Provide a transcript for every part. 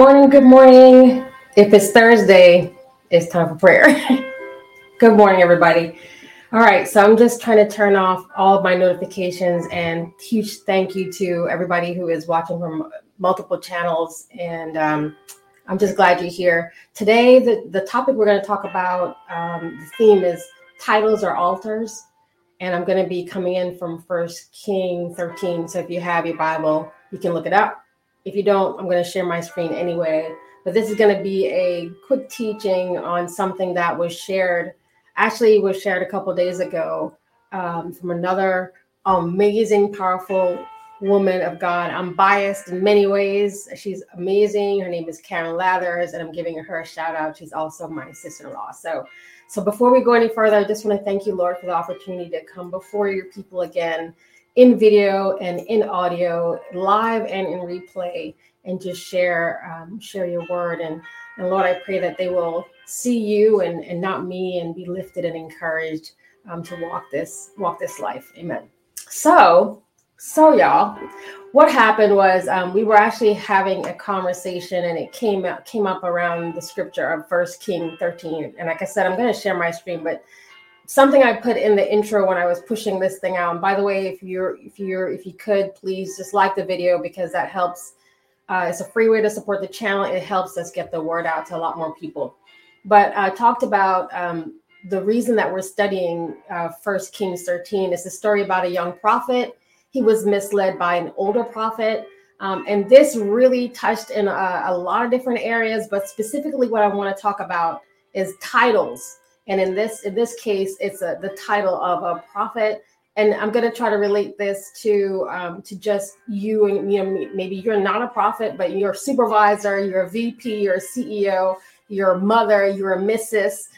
Morning. Good morning. If it's Thursday, it's time for prayer. good morning, everybody. All right. So I'm just trying to turn off all of my notifications and huge thank you to everybody who is watching from multiple channels. And um, I'm just glad you're here. Today, the, the topic we're going to talk about, um, the theme is titles or altars. And I'm going to be coming in from First King 13. So if you have your Bible, you can look it up if you don't, I'm going to share my screen anyway. But this is going to be a quick teaching on something that was shared, actually was shared a couple days ago um, from another amazing, powerful woman of God. I'm biased in many ways. She's amazing. Her name is Karen Lathers, and I'm giving her a shout out. She's also my sister-in-law. So, so before we go any further, I just want to thank you, Lord, for the opportunity to come before your people again in video and in audio, live and in replay, and just share um, share your word. And, and Lord, I pray that they will see you and, and not me and be lifted and encouraged um, to walk this walk this life. Amen. So, so y'all, what happened was um, we were actually having a conversation, and it came out came up around the scripture of First King 13. And like I said, I'm going to share my screen, but something I put in the intro when I was pushing this thing out. And by the way, if you're if you're if you could please just like the video because that helps. Uh, it's a free way to support the channel. It helps us get the word out to a lot more people. But I talked about um, the reason that we're studying uh, First Kings 13 is a story about a young prophet. He was misled by an older prophet. Um, and this really touched in a, a lot of different areas, but specifically what I want to talk about is titles and in this in this case, it's a, the title of a prophet. And I'm going to try to relate this to um, to just you and you know maybe you're not a prophet, but you're a supervisor, you're a VP, you're a CEO, you're a mother, you're a Mrs.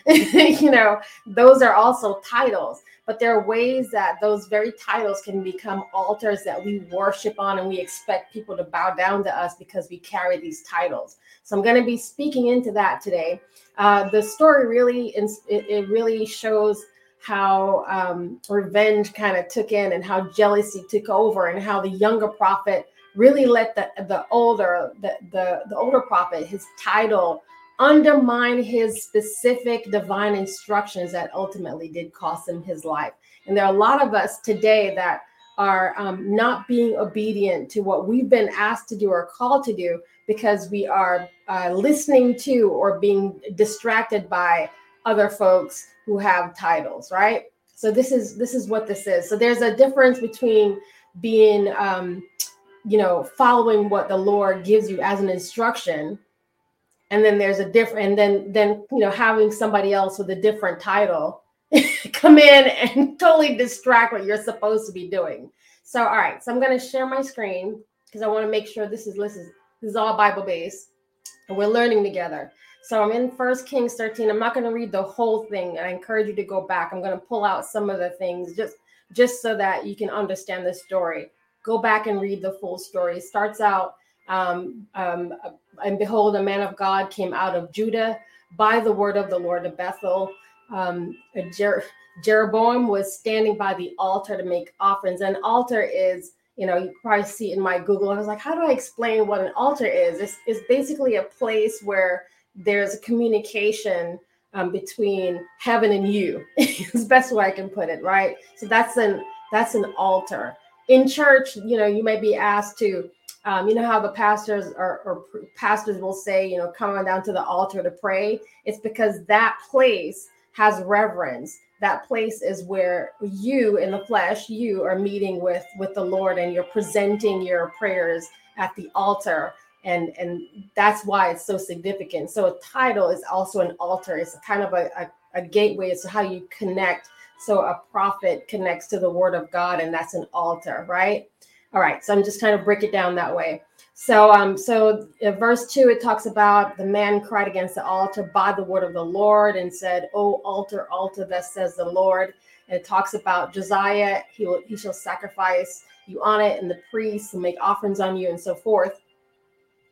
you know, those are also titles but there are ways that those very titles can become altars that we worship on and we expect people to bow down to us because we carry these titles so i'm going to be speaking into that today uh, the story really it, it really shows how um, revenge kind of took in and how jealousy took over and how the younger prophet really let the the older the the, the older prophet his title undermine his specific divine instructions that ultimately did cost him his life. And there are a lot of us today that are um, not being obedient to what we've been asked to do or called to do because we are uh, listening to or being distracted by other folks who have titles right? So this is this is what this is. So there's a difference between being um, you know following what the lord gives you as an instruction and then there's a different and then then you know having somebody else with a different title come in and totally distract what you're supposed to be doing so all right so i'm going to share my screen because i want to make sure this is this is this is all bible based and we're learning together. So I'm in First Kings 13. I'm not going to read the whole thing. I encourage you to go back. I'm going to pull out some of the things just just so that you can understand the story. Go back and read the full story. It starts out, um, um, and behold, a man of God came out of Judah by the word of the Lord of Bethel. Um, Jer- Jeroboam was standing by the altar to make offerings. An altar is you know, you probably see in my Google. I was like, how do I explain what an altar is? It's, it's basically a place where there's a communication um, between heaven and you. it's the best way I can put it, right? So that's an that's an altar. In church, you know, you may be asked to, um, you know, how the pastors or, or pastors will say, you know, come on down to the altar to pray. It's because that place has reverence. That place is where you in the flesh you are meeting with with the lord and you're presenting your prayers at the altar. And and that's why it's so significant. So a title is also an altar. It's kind of a, a, a gateway it's how you connect. So a prophet connects to the word of god and that's an altar right all right so i'm just kind of break it down that way so, um, so verse two, it talks about the man cried against the altar by the word of the Lord and said, "Oh, altar, altar, thus says the Lord." And it talks about Josiah; he will, he shall sacrifice you on it, and the priests will make offerings on you, and so forth.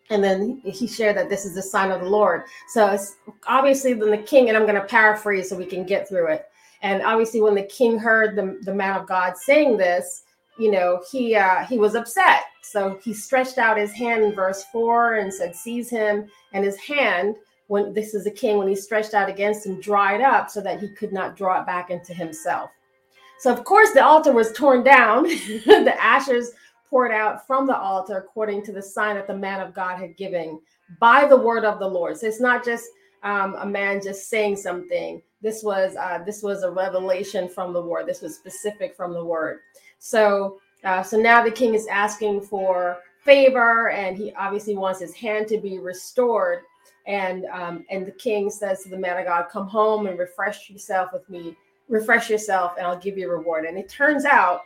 And then he shared that this is the sign of the Lord. So it's obviously then the king, and I'm going to paraphrase so we can get through it. And obviously, when the king heard the, the man of God saying this, you know, he uh, he was upset. So he stretched out his hand in verse four and said, "Seize him." And his hand, when this is a king, when he stretched out against him, dried up so that he could not draw it back into himself. So of course the altar was torn down. the ashes poured out from the altar according to the sign that the man of God had given by the word of the Lord. So it's not just um, a man just saying something. This was uh, this was a revelation from the word. This was specific from the word. So uh, so now the king is asking for favor, and he obviously wants his hand to be restored. And um, and the king says to the man of God, "Come home and refresh yourself with me. Refresh yourself, and I'll give you a reward." And it turns out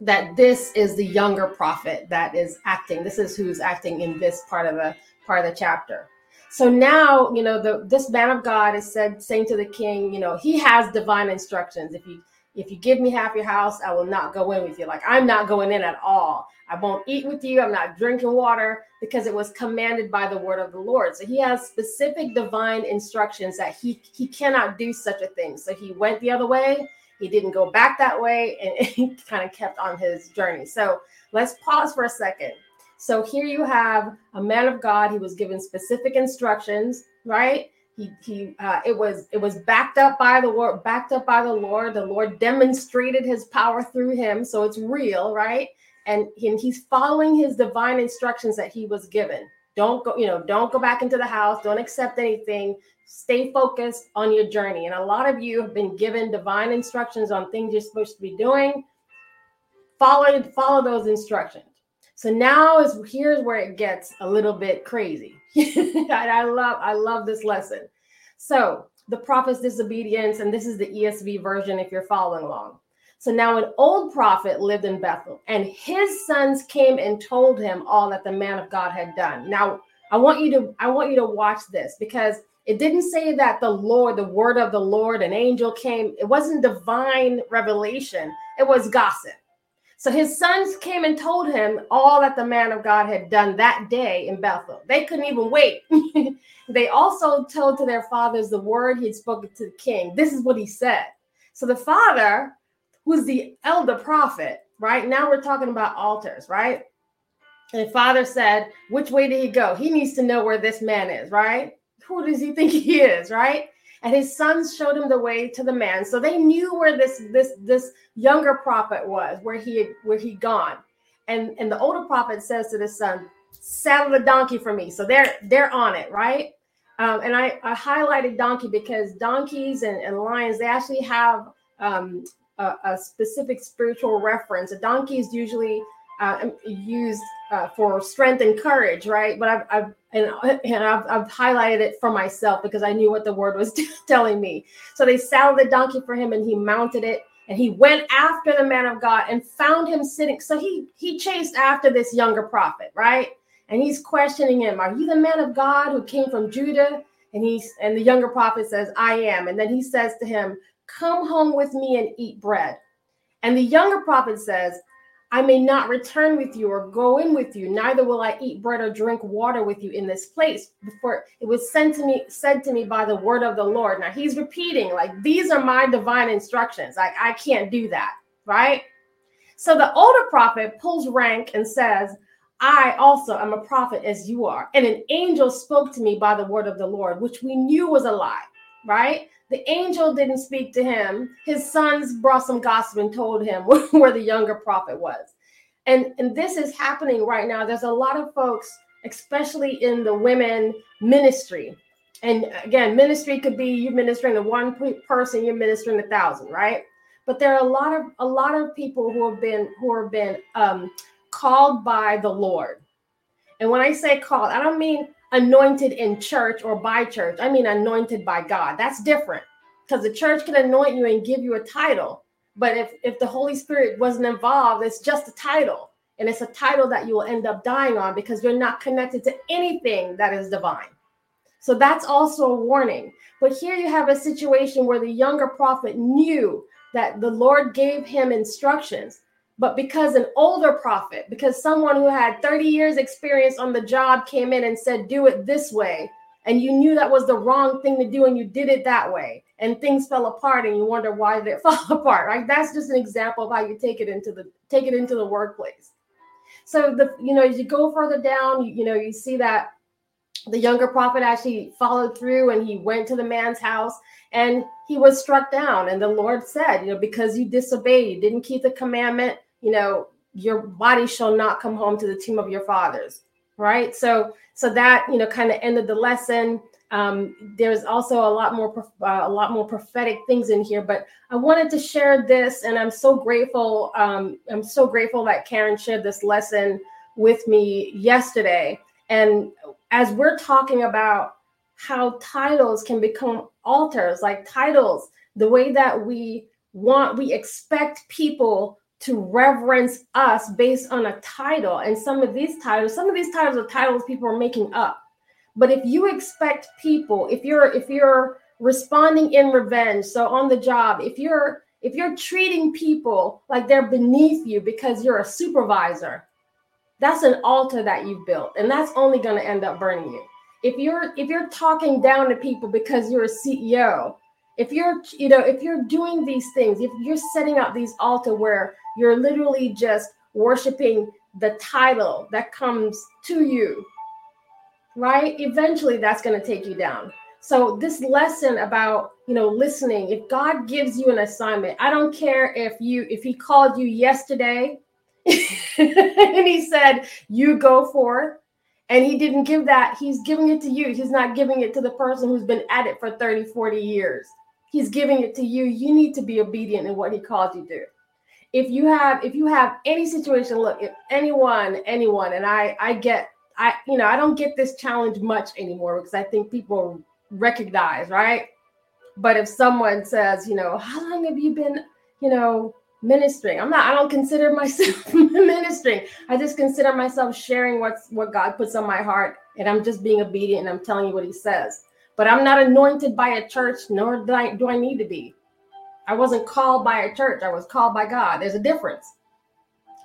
that this is the younger prophet that is acting. This is who's acting in this part of the part of the chapter. So now, you know, the this man of God is said saying to the king, you know, he has divine instructions. If you if you give me half your house, I will not go in with you. Like I'm not going in at all. I won't eat with you. I'm not drinking water because it was commanded by the word of the Lord. So he has specific divine instructions that he he cannot do such a thing. So he went the other way. He didn't go back that way and he kind of kept on his journey. So let's pause for a second so here you have a man of God. He was given specific instructions, right? He, he uh, it was it was backed up by the word, backed up by the Lord. The Lord demonstrated His power through him, so it's real, right? And, and he's following His divine instructions that he was given. Don't go, you know, don't go back into the house. Don't accept anything. Stay focused on your journey. And a lot of you have been given divine instructions on things you're supposed to be doing. Follow follow those instructions. So now is here's where it gets a little bit crazy. and I love I love this lesson. So the prophet's disobedience, and this is the ESV version if you're following along. So now an old prophet lived in Bethel, and his sons came and told him all that the man of God had done. Now I want you to I want you to watch this because it didn't say that the Lord, the word of the Lord, an angel came. It wasn't divine revelation. It was gossip. So his sons came and told him all that the man of God had done that day in Bethel. They couldn't even wait. they also told to their fathers the word he had spoken to the king. This is what he said. So the father, who's the elder prophet, right? Now we're talking about altars, right? And the father said, Which way did he go? He needs to know where this man is, right? Who does he think he is, right? And his sons showed him the way to the man. So they knew where this this this younger prophet was where he had where he'd gone. And and the older prophet says to the son saddle the donkey for me. So they're they're on it right? Um, and I, I highlighted donkey because donkeys and, and lions they actually have um, a, a, specific spiritual reference. A donkey is usually uh, used uh, for strength and courage right but I've, I've and, and I've, I've, highlighted it for myself because I knew what the word was telling me. So they saddled the donkey for him and he mounted it and he went after the man of God and found him sitting. So he he chased after this younger prophet, right? And he's questioning him, Are you the man of God who came from Judah? And he's and the younger prophet says, I am. And then he says to him, Come home with me and eat bread. And the younger prophet says, I may not return with you or go in with you, neither will I eat bread or drink water with you in this place. Before it was sent to me, said to me by the word of the Lord. Now he's repeating, like, these are my divine instructions. Like, I can't do that, right? So the older prophet pulls rank and says, I also am a prophet as you are. And an angel spoke to me by the word of the Lord, which we knew was a lie, right? The angel didn't speak to him. His sons brought some gossip and told him where the younger prophet was. And, and this is happening right now. There's a lot of folks, especially in the women ministry. And again, ministry could be you ministering to one person, you're ministering a thousand, right? But there are a lot of a lot of people who have been who have been um, called by the Lord. And when I say called, I don't mean anointed in church or by church. I mean anointed by God. That's different because the church can anoint you and give you a title. But if, if the Holy Spirit wasn't involved, it's just a title. And it's a title that you will end up dying on because you're not connected to anything that is divine. So that's also a warning. But here you have a situation where the younger prophet knew that the Lord gave him instructions but because an older prophet, because someone who had 30 years experience on the job came in and said, do it this way, and you knew that was the wrong thing to do and you did it that way, and things fell apart and you wonder why they fall apart right? That's just an example of how you take it into the take it into the workplace. So the you know as you go further down you, you know you see that the younger prophet actually followed through and he went to the man's house and he was struck down. And the lord said you know because you disobeyed you didn't keep the commandment you know your body shall not come home to the tomb of your fathers right? So so that you know kind of ended the lesson. Um, there's also a lot more uh, a lot more prophetic things in here but i wanted to share this and i'm so grateful um, i'm so grateful that karen shared this lesson with me yesterday. And as we're talking about how titles can become altars like titles the way that we want we expect people to reverence us based on a title and some of these titles some of these titles are titles people are making up but if you expect people, if you're if you're responding in revenge, so on the job, if you're if you're treating people like they're beneath you because you're a supervisor, that's an altar that you've built, and that's only going to end up burning you. If you're if you're talking down to people because you're a CEO, if you're you know if you're doing these things, if you're setting up these altar where you're literally just worshiping the title that comes to you right? Eventually that's going to take you down. So this lesson about, you know, listening, if God gives you an assignment, I don't care if you if he called you yesterday and he said, "You go forth." And he didn't give that. He's giving it to you. He's not giving it to the person who's been at it for 30, 40 years. He's giving it to you. You need to be obedient in what he called you to if you have if you have any situation look if anyone anyone and i i get I, you know, I don't get this challenge much anymore because I think people recognize, right? But if someone says, you know, how long have you been, you know, ministering? I'm not, I don't consider myself ministering. I just consider myself sharing what's what God puts on my heart. And I'm just being obedient and I'm telling you what he says. But I'm not anointed by a church, nor do I, do I need to be. I wasn't called by a church. I was called by God. There's a difference.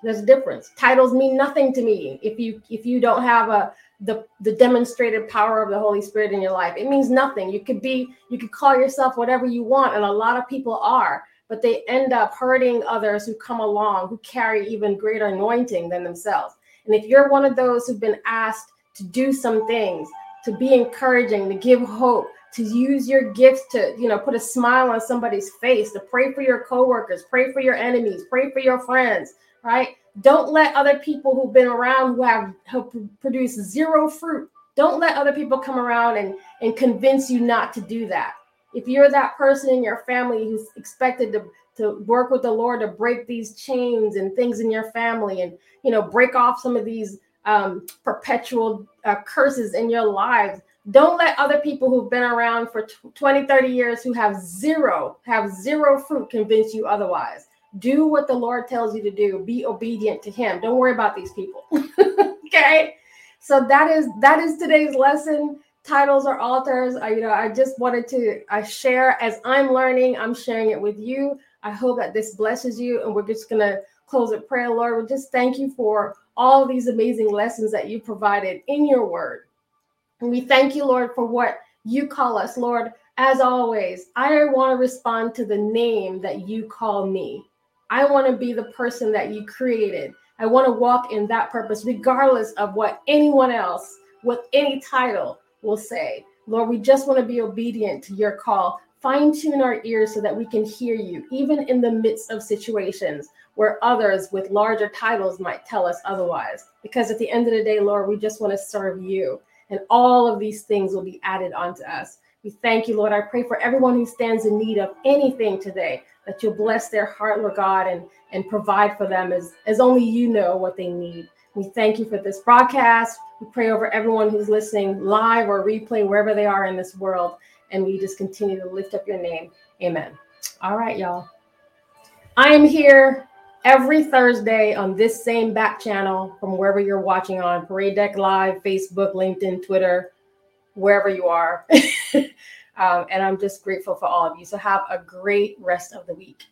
There's a difference. Titles mean nothing to me if you if you don't have a the the demonstrated power of the Holy Spirit in your life. It means nothing. You could be you could call yourself whatever you want, and a lot of people are, but they end up hurting others who come along who carry even greater anointing than themselves. And if you're one of those who've been asked to do some things, to be encouraging, to give hope, to use your gifts to, you know, put a smile on somebody's face, to pray for your coworkers, pray for your enemies, pray for your friends, right? Don't let other people who've been around who have, have produced zero fruit, don't let other people come around and, and convince you not to do that. If you're that person in your family who's expected to, to work with the Lord to break these chains and things in your family and, you know, break off some of these um, perpetual uh, curses in your lives, don't let other people who've been around for 20 30 years who have zero have zero fruit convince you otherwise do what the Lord tells you to do. Be obedient to Him. Don't worry about these people. okay. So that is that is today's lesson. Titles or altars. I, you know, I just wanted to I share as I'm learning. I'm sharing it with you. I hope that this blesses you. And we're just gonna close with prayer, Lord. We just thank you for all these amazing lessons that you provided in your word. And we thank you, Lord, for what you call us, Lord. As always, I want to respond to the name that you call me. I want to be the person that you created. I want to walk in that purpose, regardless of what anyone else with any title will say. Lord, we just want to be obedient to your call. Fine tune our ears so that we can hear you, even in the midst of situations where others with larger titles might tell us otherwise. Because at the end of the day, Lord, we just want to serve you. And all of these things will be added onto us. We thank you, Lord. I pray for everyone who stands in need of anything today that you'll bless their heart, Lord God, and, and provide for them as, as only you know what they need. We thank you for this broadcast. We pray over everyone who's listening live or replay, wherever they are in this world. And we just continue to lift up your name. Amen. All right, y'all. I am here every Thursday on this same back channel from wherever you're watching on Parade Deck Live, Facebook, LinkedIn, Twitter, wherever you are. Um, and I'm just grateful for all of you. So have a great rest of the week.